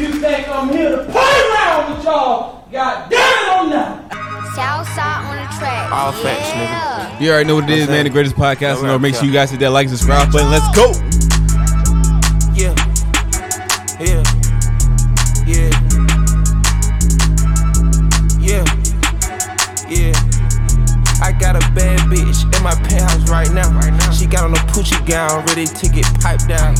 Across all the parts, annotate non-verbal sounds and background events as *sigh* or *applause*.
You think I'm here to play around with y'all, God damn it, I'm not. Southside on the track. All facts, yeah. You already know what it is, man. The greatest podcast. You know, make sure you guys hit that like, subscribe button. Let's go. Yeah. Yeah. Yeah. Yeah. Yeah. I got a bad bitch in my penthouse right now. She got on a Poochie gown, ready to get piped down.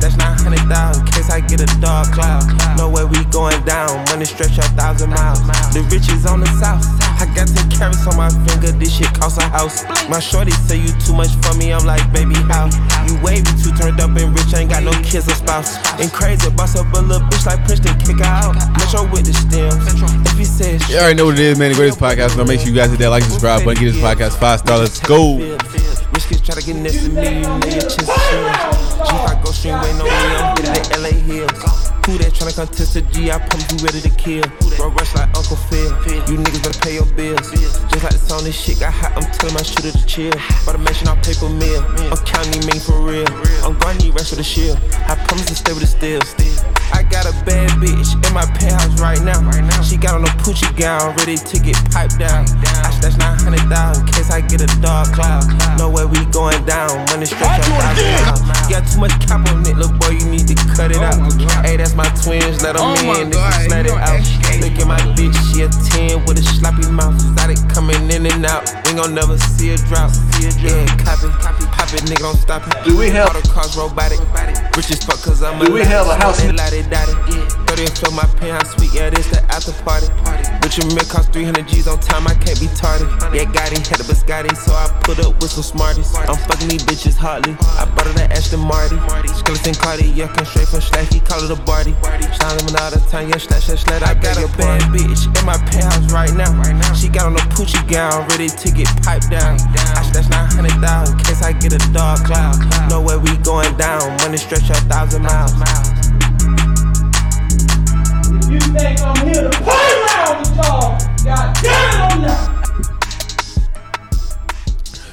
Stash 900,000 in case I get a dog cloud. Know where we going down, money stretch a thousand miles. The riches on the south. I got 10 carrots on my finger, this shit cost a house. My shorty say you too much for me, I'm like, baby, how? You wavy, too turned up and rich, ain't got no kids or spouse. And crazy, boss up a little bitch like Princeton, kick her out. Metro with the stems. If he says You already know what it is, man. The greatest podcast. So make sure you guys hit that like, subscribe button. Get this podcast five stars. Let's go. Rich kids try to get next to me, you know your chest is G5 go stream, waiting on me, I'm hitting the LA hills. Who that tryna contest a G? I promise you ready to kill. Bro, rush like Uncle Phil. You niggas better pay your bills. Just like the song, this shit got hot. I'm telling my shooter to chill. But I'm mention off paper mill. I'm counting me for real. I'm gonna need rest of the shield. I promise to stay with the steel. I got a bad bitch in my penthouse right now. She got on a Poochie gown, ready to get piped down. I stash 900,000 in case I get a dog cloud. Know where we going down, money stretch miles. Got too much cap on it, little boy, you need to cut it out. Hey, that's my twins, let them Oh my in, niggas let it out. Look at my bitch, she a 10 with a sloppy mouth. Exotic coming in and out, ain't gon' never see a drop. Yeah, copy, copy, pop it, nigga, don't stop it. Do we have- All the cars robotic, rich as fuck, cause I'm Do we have a house- Lottie dotty, yeah. 30 and fill my penthouse suite, yeah, this the after party. Rich and milk cost 300 G's on time, I can't be tardy. Yeah, got it, had a biscotti, so I put up with some smarties. I'm fucking these bitches hardly. I bought her that Ashton Marty. Skeleton Cardi, yeah, come straight from Slack, he call it a party. Shine them all the time, yeah, slash, slash, slash. I got a bad bitch in my penthouse right now. She got on a Poochie gown, ready to get piped down. I stash 900,000 in case I get a dog cloud. Know where we going down, money stretch a thousand miles. If you think I'm here to play around with y'all, God damn it, I'm not.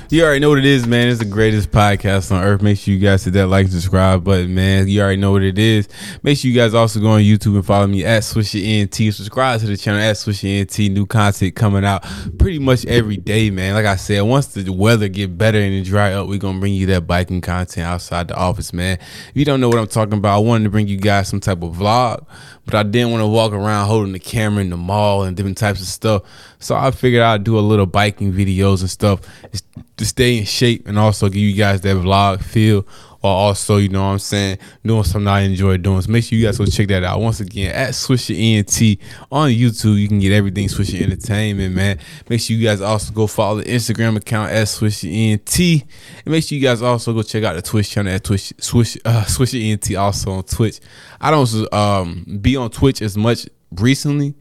You already know what it is, man. It's the greatest podcast on earth. Make sure you guys hit that like, and subscribe button, man. You already know what it is. Make sure you guys also go on YouTube and follow me at Swisher ENT. Subscribe to the channel at Swisher ENT. New content coming out pretty much every day, man. Like I said, once the weather get better and it dry up, we're gonna bring you that biking content outside the office, man. If you don't know what I'm talking about, I wanted to bring you guys some type of vlog, but I didn't want to walk around holding the camera in the mall and different types of stuff. So I figured I'd do a little biking videos and stuff just to stay in shape and also give you guys that vlog feel while also, you know what I'm saying, doing something I enjoy doing. So make sure you guys go check that out. Once again, at Swisher ENT on YouTube, you can get everything Swisher Entertainment, man. Make sure you guys also go follow the Instagram account at Swisher ENT. And make sure you guys also go check out the Twitch channel at Twitch Swish uh, Swisher ENT also on Twitch. I don't um be on Twitch as much recently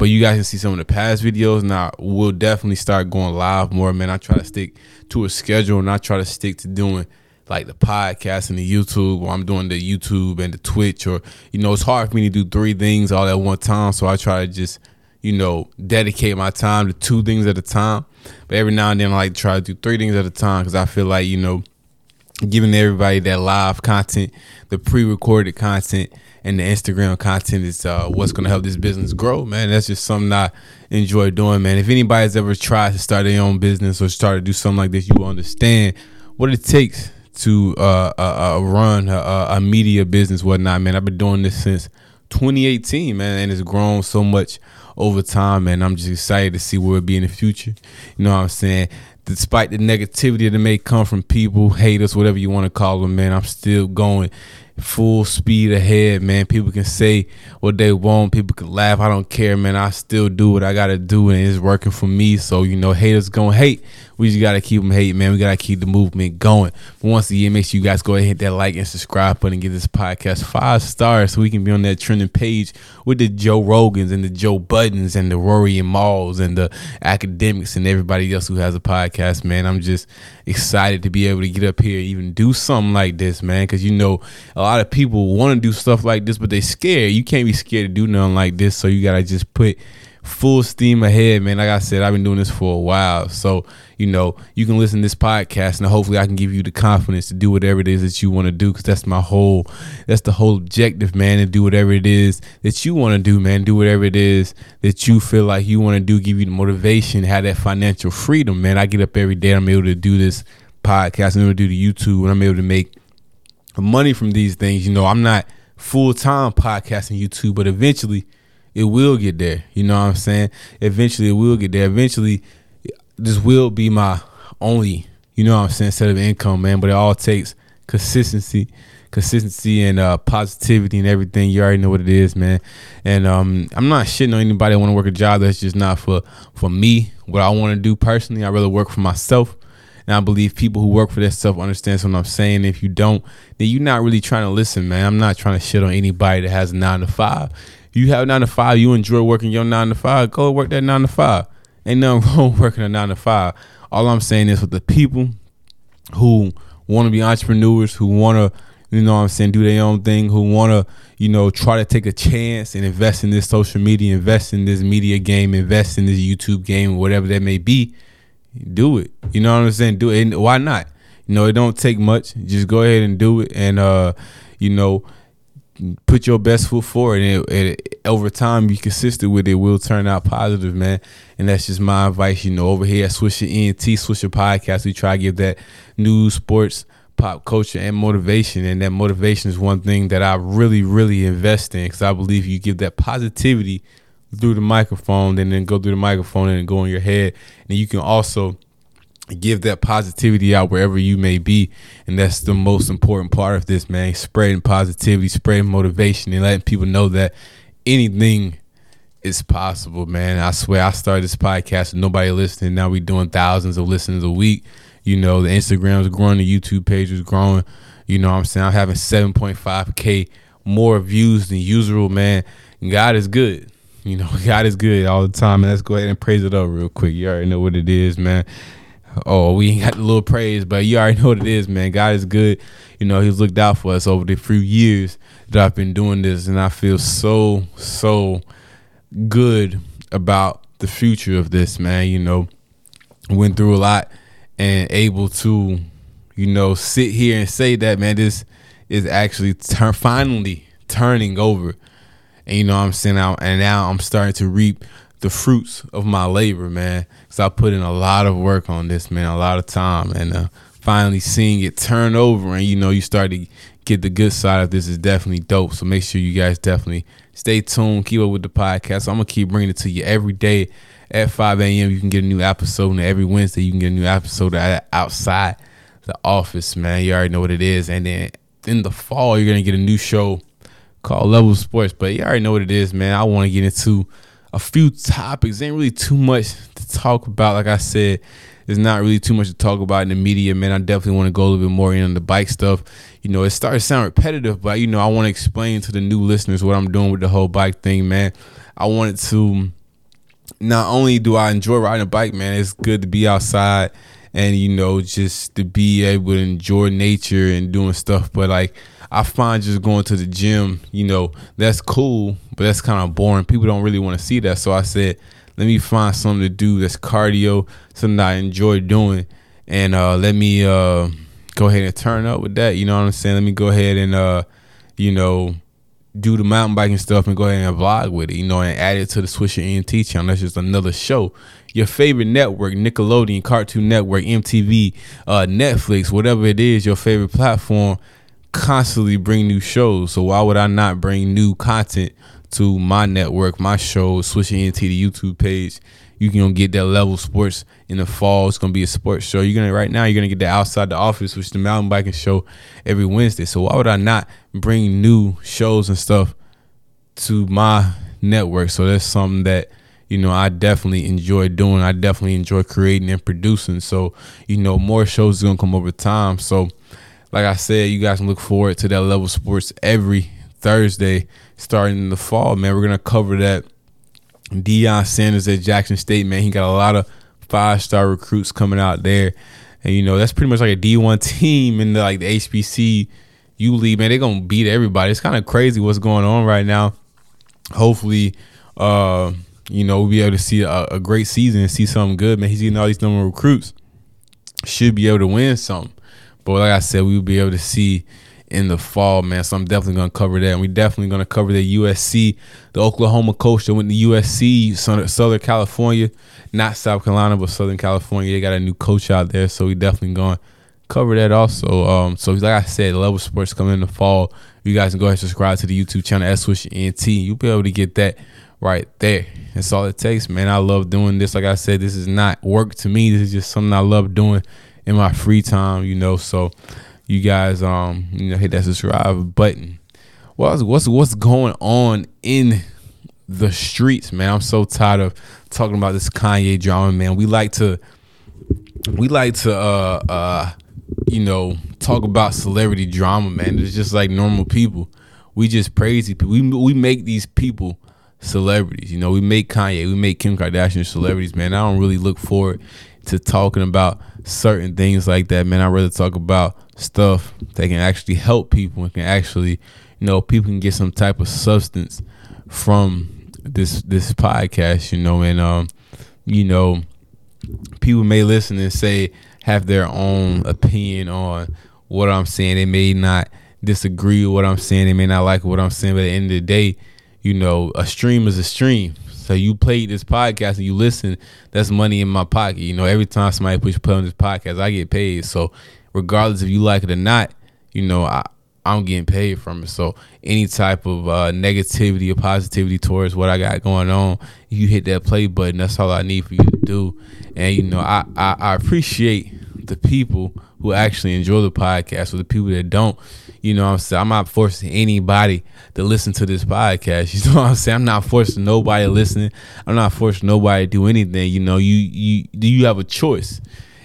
but you guys can see some of the past videos. Now we'll definitely start going live more man. I try to stick to a schedule and i try to stick to doing like the podcast and the youtube or i'm doing the youtube and the twitch or you know it's hard for me to do three things all at one time. So i try to just you know dedicate my time to two things at a time. But every now and then i like to try to do three things at a time because i feel like you know giving everybody that live content, the pre-recorded content, and the Instagram content is uh, what's going to help this business grow, man. That's just something I enjoy doing, man. If anybody's ever tried to start their own business or start to do something like this, you will understand what it takes to uh, uh, uh, run a, a media business, whatnot, man. I've been doing this since 2018, man, and it's grown so much over time, man. I'm just excited to see where it'll be in the future. You know what I'm saying? Despite the negativity that may come from people, haters, whatever you want to call them, man, I'm still going full speed ahead, man. People can say what they want. People can laugh. I don't care, man. I still do what I gotta do, and it's working for me. So you know, haters gonna hate. We just gotta keep them hating, man. We gotta keep the movement going. But once again, make sure you guys go ahead and hit that like and subscribe button and give this podcast five stars so we can be on that trending page with the Joe Rogans and the Joe Buddens and the Rory and Mals and the academics and everybody else who has a podcast, man. I'm just excited to be able to get up here, even do something like this, man. Because you know, a lot of people want to do stuff like this, but they scared. You can't be scared to do nothing like this, so you gotta just put full steam ahead, man. Like I said, I've been doing this for a while. So, you know, you can listen to this podcast and hopefully I can give you the confidence to do whatever it is that you want to do. Cause that's my whole, that's the whole objective, man. To do whatever it is that you want to do, man. Do whatever it is that you feel like you want to do. Give you the motivation, have that financial freedom, man. I get up every day. I'm able to do this podcast. I'm able to do the YouTube and I'm able to make money from these things. You know, I'm not full time podcasting YouTube, but eventually, it will get there. You know what I'm saying? Eventually it will get there. Eventually this will be my only, you know what I'm saying, set of income, man. But it all takes consistency, consistency and uh, positivity and everything. You already know what it is, man. And um, I'm not shitting on anybody that want to work a job that's just not for for me. What I want to do personally, I rather work for myself. And I believe people who work for themselves understand what I'm saying. If you don't, then you're not really trying to listen, man. I'm not trying to shit on anybody that has a nine to five you have nine to five, you enjoy working your nine to five, go work that nine to five. Ain't nothing *laughs* wrong working a nine to five. All I'm saying is for the people who want to be entrepreneurs, who want to, you know what I'm saying, do their own thing, who want to, you know, try to take a chance and invest in this social media, invest in this media game, invest in this YouTube game, whatever that may be, do it. You know what I'm saying? Do it. And why not? You know, it don't take much. Just go ahead and do it. And, uh, you know, put your best foot forward, and, it, over time, be consistent with it. Will turn out positive, man. And that's just my advice. You know, over here at Swisher ENT, Swisher Podcast, we try to give that news, sports, pop culture, and motivation. And that motivation is one thing that I really, really invest in because I believe you give that positivity through the microphone, and then go through the microphone and go in your head, and you can also give that positivity out wherever you may be. And that's the most important part of this man. Spreading positivity spreading motivation and letting people know that anything is possible man. I swear i started this podcast with nobody listening. Now we're doing thousands of listeners a week. You know the instagram is growing the youtube page is growing. You know what i'm saying? I'm having 7.5k more views than usual man. God is good you know *laughs* god is good all the time and let's go ahead and praise it up real quick you already know what it is man oh, we ain't *laughs* got a little praise, but you already *laughs* know what it is, man. God is good. You know, He's looked out for us over the few years that I've been doing this, and I feel so, so good about the future of this, man. You know, went through a lot and able to, you know, sit here and say that, man, this is actually finally turning over. And you know what I'm saying? And now I'm starting to reap the fruits of my labor, man. Cause I put in a lot of work on this, man, a lot of time, and uh, finally seeing it turn over, and you know, you start to get the good side of this is definitely dope. So make sure you guys definitely stay tuned, keep up with the podcast. I'm gonna keep bringing it to you every day at 5 a.m. You can get a new episode, and every Wednesday you can get a new episode outside the office, man. You already know what it is, and then in the fall you're gonna get a new show called Level Sports. But you already know what it is, man. I want to get into a few topics. Ain't really too much to talk about. Like I said, there's not really too much to talk about in the media, man. I definitely want to go a little bit more in on the bike stuff. You know, it started to sound repetitive, but you know, I want to explain to the new listeners what I'm doing with the whole bike thing, man. I wanted to not only do I enjoy riding a bike, man, it's good to be outside and you know just to be able to enjoy nature and doing stuff, but like I find just going to the gym, you know, that's cool, but that's kind of boring. People don't really want to see that. So I said, let me find something to do that's cardio, something I enjoy doing, and uh, let me uh, go ahead and turn up with that. You know what I'm saying? Let me go ahead and uh, you know do the mountain biking stuff and go ahead and vlog with it, you know, and add it to the Swisher ENT channel. That's just another show. Your favorite network, Nickelodeon, Cartoon Network, MTV, uh, Netflix, whatever it is, your favorite platform constantly bring new shows. So why would I not bring new content to my network, my show, Swisher ENT the YouTube page? You can get that level sports in the fall. It's gonna be a sports show. You're gonna right now. You're gonna get the outside the office, which is the mountain biking show every Wednesday. So why would I not bring new shows and stuff to my network? So that's something that you know I definitely enjoy doing. I definitely enjoy creating and producing. So you know more shows is gonna come over time. So like I said, you guys can look forward to that level sports every Thursday starting in the fall. Man, we're gonna cover that. Deion Sanders at Jackson State, man, he got a lot of five star recruits coming out there, and you know that's pretty much like a D one team in the like the HBC U League. Man, they're gonna beat everybody. It's kind of crazy what's going on right now. Hopefully, uh, you know we'll be able to see a, a great season and see something good. Man, he's getting all these number of recruits. Should be able to win something. But like I said, we'll be able to see in the fall, man. So I'm definitely gonna cover that. And we definitely gonna cover the USC, the Oklahoma coach that went to USC, Southern California, not South Carolina, but Southern California. They got a new coach out there, so we definitely gonna cover that also. Um, so like I said, level sports coming in the fall. You guys can go ahead and subscribe to the YouTube channel S Swisher ENT. You'll be able to get that right there. That's all it takes, man. I love doing this. Like I said, this is not work to me. This is just something I love doing in my free time, you know. So you guys um you know hit that subscribe button. What's what's what's going on in the streets, man? I'm so tired of talking about this Kanye drama, man. We like to we like to uh uh you know talk about celebrity drama, man. It's just like normal people. We just crazy people. We we make these people celebrities. You know, we make Kanye, we make Kim Kardashian celebrities, man. I don't really look forward to talking about certain things like that, man. I'd rather talk about stuff that can actually help people and can actually, you know, people can get some type of substance from this this podcast, you know, and um, you know, people may listen and say have their own opinion on what I'm saying. They may not disagree with what I'm saying. They may not like what I'm saying, but at the end of the day, you know, a stream is a stream. So you played this podcast and you listen, that's money in my pocket. You know, every time somebody puts play on this podcast, I get paid. So regardless if you like it or not, you know, I, I'm getting paid from it. So any type of uh, negativity or positivity towards what I got going on, you hit that play button. That's all I need for you to do. And you know, I, I, I appreciate the people who actually enjoy the podcast, or the people that don't. You know what I'm saying? I'm not forcing anybody to listen to this podcast. *laughs* You know what I'm saying? I'm not forcing nobody listening. I'm not forcing nobody to do anything. You know, you you you have a choice.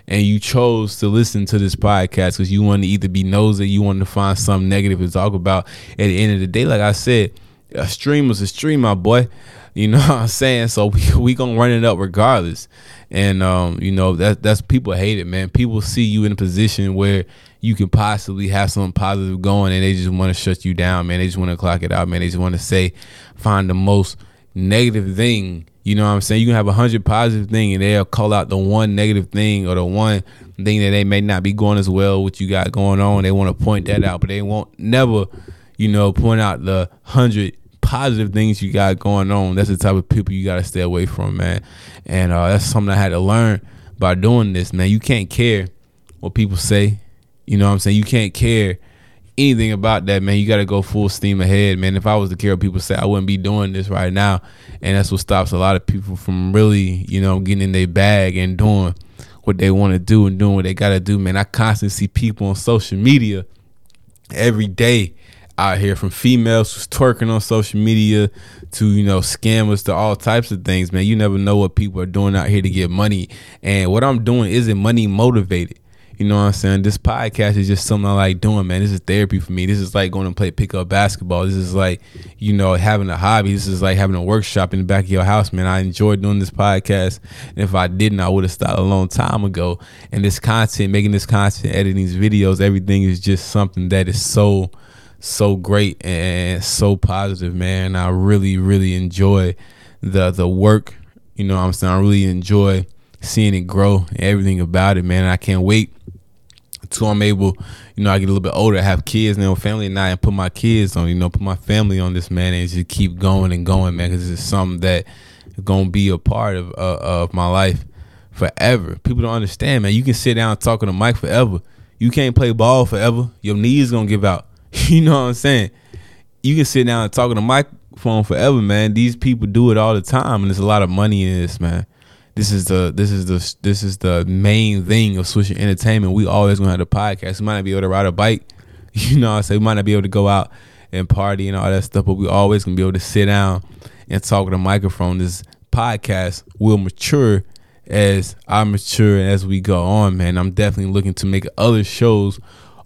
And you chose to listen to this podcast because you want to either be nosy, you want to find something negative to talk about. At the end of the day, like I said, a stream was a stream, my boy. You know *laughs* what I'm saying? So we we gonna run it up regardless. And um, you know, that that's people hate it, man. People see you in a position where you can possibly have something positive going and they just want to shut you down, man. They just want to clock it out, man. They just want to say find the most negative thing. You know what I'm saying? You can have a hundred positive thing and they'll call out the one negative thing or the one thing that they may not be going as well what you got going on. They want to point that out, but they won't never, you know, point out the hundred positive things you got going on. That's the type of people you gotta stay away from, man. And uh, that's something I had to learn by doing this, man. You can't care what people say. You know what I'm saying? You can't care anything about that, man. You got to go full steam ahead, man. If I was to care what people say, I wouldn't be doing this right now. And that's what stops a lot of people from really, you know, getting in their bag and doing what they want to do and doing what they got to do, man. I constantly see people on social media every day out here from females who's twerking on social media to you know scammers to all types of things man you never know what people are doing out here to get money and what i'm doing isn't money motivated you know what I'm saying? This podcast is just something I like doing, man. This is therapy for me. This is like going to play pickup basketball. This is like, you know, having a hobby. This is like having a workshop in the back of your house, man. I enjoy doing this podcast. And if I didn't, I would have stopped a long time ago. And this content, making this content, editing these videos, everything is just something that is so, so great and so positive, man. I really, really enjoy the the work. You know what I'm saying? I really enjoy seeing it grow and everything about it, man. I can't wait until I'm able, you know, I get a little bit older, have kids, and then family, and I and put my kids on, you know, put my family on this man, and just keep going and going, man, because it's something that is gonna be a part of uh, of my life forever. People don't understand, man. You can sit down talking to mic forever. You can't play ball forever. Your knees gonna give out. *laughs* you know what I'm saying? You can sit down and talking to microphone forever, man. These people do it all the time, and there's a lot of money in this, man. This is the this is the this is the main thing of Swisher Entertainment. We always gonna have the podcast. We might not be able to ride a bike, *laughs* you know. I say we might not be able to go out and party and all that stuff, but we always gonna be able to sit down and talk with a microphone. This podcast will mature as I mature as we go on, man. I'm definitely looking to make other shows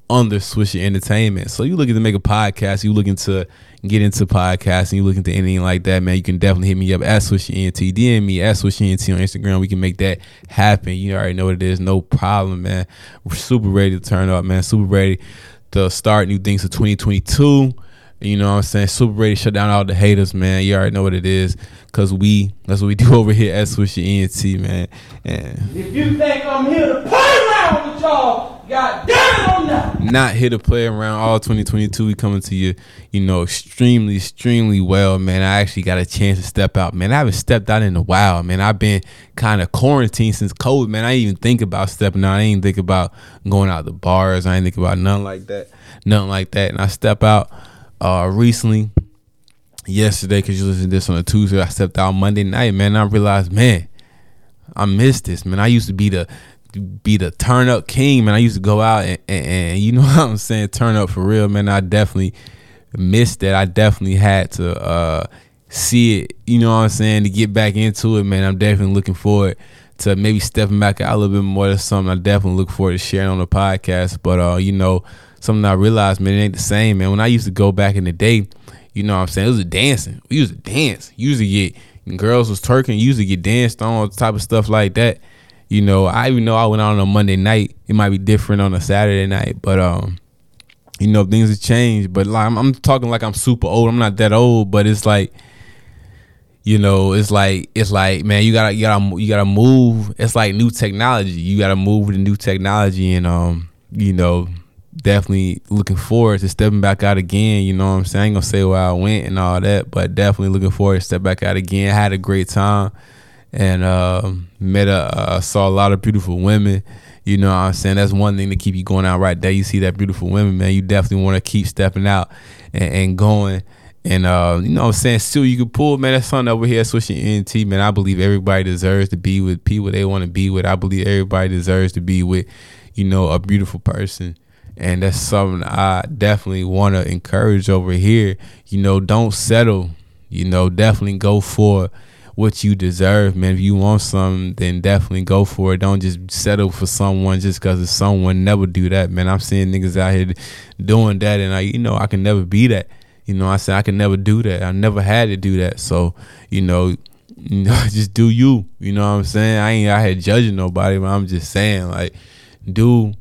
under Swisher Entertainment. So you looking to make a podcast, you looking to get into podcasting, you looking to anything like that, man, you can definitely hit me up at Swisher ENT, DM me at Swisher ENT on Instagram. We can make that happen. You already know what it is, no problem, man. We're super ready to turn up, man. Super ready to start new things for 2022. You know what I'm saying? Super ready to shut down all the haters, man. You already know what it is. Cause we that's what we *laughs* do over here at Swisher ENT, man. And If you think I'm here to play around with y'all, god damn it, I'm not. not here to play around all 2022. We coming to you, you know, extremely, extremely well, man. I actually got a chance to step out, man. I haven't stepped out in a while, man. I've been kind of quarantined since COVID, man. I didn't even think about stepping out. I didn't think about going out the bars. I didn't think about nothing like that, nothing like that. And I step out uh recently, yesterday, because you listen to this on a Tuesday. I stepped out Monday night, man. I realized, man, I missed this, man. I used to be the be the turn up king, man. I used to go out and, and, and you *laughs* know what I'm saying, turn up for real, man. I definitely missed that. I definitely had to uh, see it, you know what I'm saying, to get back into it, man. I'm definitely looking forward to maybe stepping back out a little bit more. That's something I definitely look forward to sharing on the podcast. But uh, you know, something I realized, man, it ain't the same, man. When I used to go back in the day, you know what I'm saying, it was a dancing. We used to dance. You used to get girls was twerking, you used to get danced on, type of stuff like that. You know, I even know I went out on a Monday night. It might be different on a Saturday night, but um, you know, things have changed. But like, I'm, I'm talking like I'm super old. I'm not that old, but it's like, you know, it's like it's like, man, you gotta you gotta you gotta move. It's like new technology. You gotta move with the new technology, and um, you know, definitely looking forward to stepping back out again. You know what I'm saying? I ain't gonna say where I went and all that, but definitely looking forward to step back out again. had a great time and uh, met a uh, saw a lot of beautiful women. You know what I'm saying? That's one thing to keep you going out right there. You see that beautiful women, man. You definitely want to keep stepping out and, and going. And uh, you know what I'm saying? Still you can pull, man. That's something over here Swisher ENT, man. I believe everybody deserves to be with people they want to be with. I believe everybody deserves to be with, you know, a beautiful person and that's something I definitely want to encourage over here. You know, don't settle. You know, definitely go for what you deserve, man. If you want something, then definitely go for it. Don't just settle for someone just because it's someone. Never do that, man. I'm seeing niggas out here doing that, and I, you know, I can never be that. You know, I said I can never do that. I never had to do that. So, you know, you *laughs* know, just do you. You know what I'm saying? I ain't out here judging nobody, but I'm just saying, like, do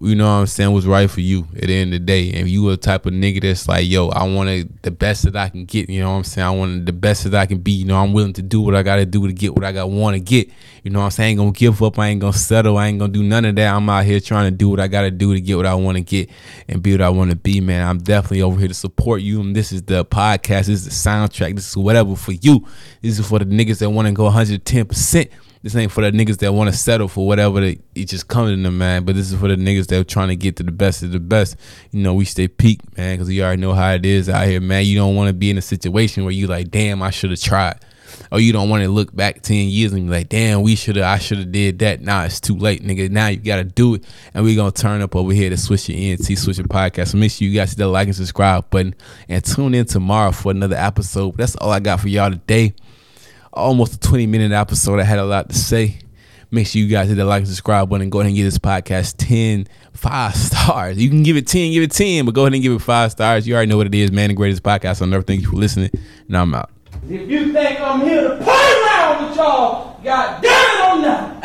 you know what I'm saying, what's right for you at the end of the day. And you a type of nigga that's like, yo, I want the best that I can get, you know what I'm saying? I want the best that I can be, you know, I'm willing to do what I gotta do to get what I got want to get. You know what I'm saying? I ain't gonna give up, I ain't gonna settle, I ain't gonna do none of that. I'm out here trying to do what I gotta do to get what I wanna get and be what I wanna be, man. I'm definitely over here to support you. And this is the podcast, this is the soundtrack, this is whatever for you. This is for the niggas that wanna go 110%. This ain't for the niggas that want to settle for whatever it just comes to them, man. But this is for the niggas that are trying to get to the best of the best. You know, we stay peak, man, because you already know how it is out here, man. You don't want to be in a situation where you like, damn, I should have tried. Or you don't want to look back 10 years and be like, damn, we should have, I should have did that. Nah, it's too late, nigga. Now you got to do it. And we to turn up over here to Swisher ENT, Swisher Podcast. So make sure you guys hit that like and subscribe button and tune in tomorrow for another episode. That's all I got for y'all today almost a 20 minute episode. I had a lot to say. Make sure you guys hit the like and subscribe button go ahead and give this podcast 10 five stars. You can give it 10, give it 10, but go ahead and give it five stars. You already know what it is, man. The greatest podcast on earth. Thank you for listening. And I'm out. If you think I'm here to play around with y'all, god damn it, I'm not.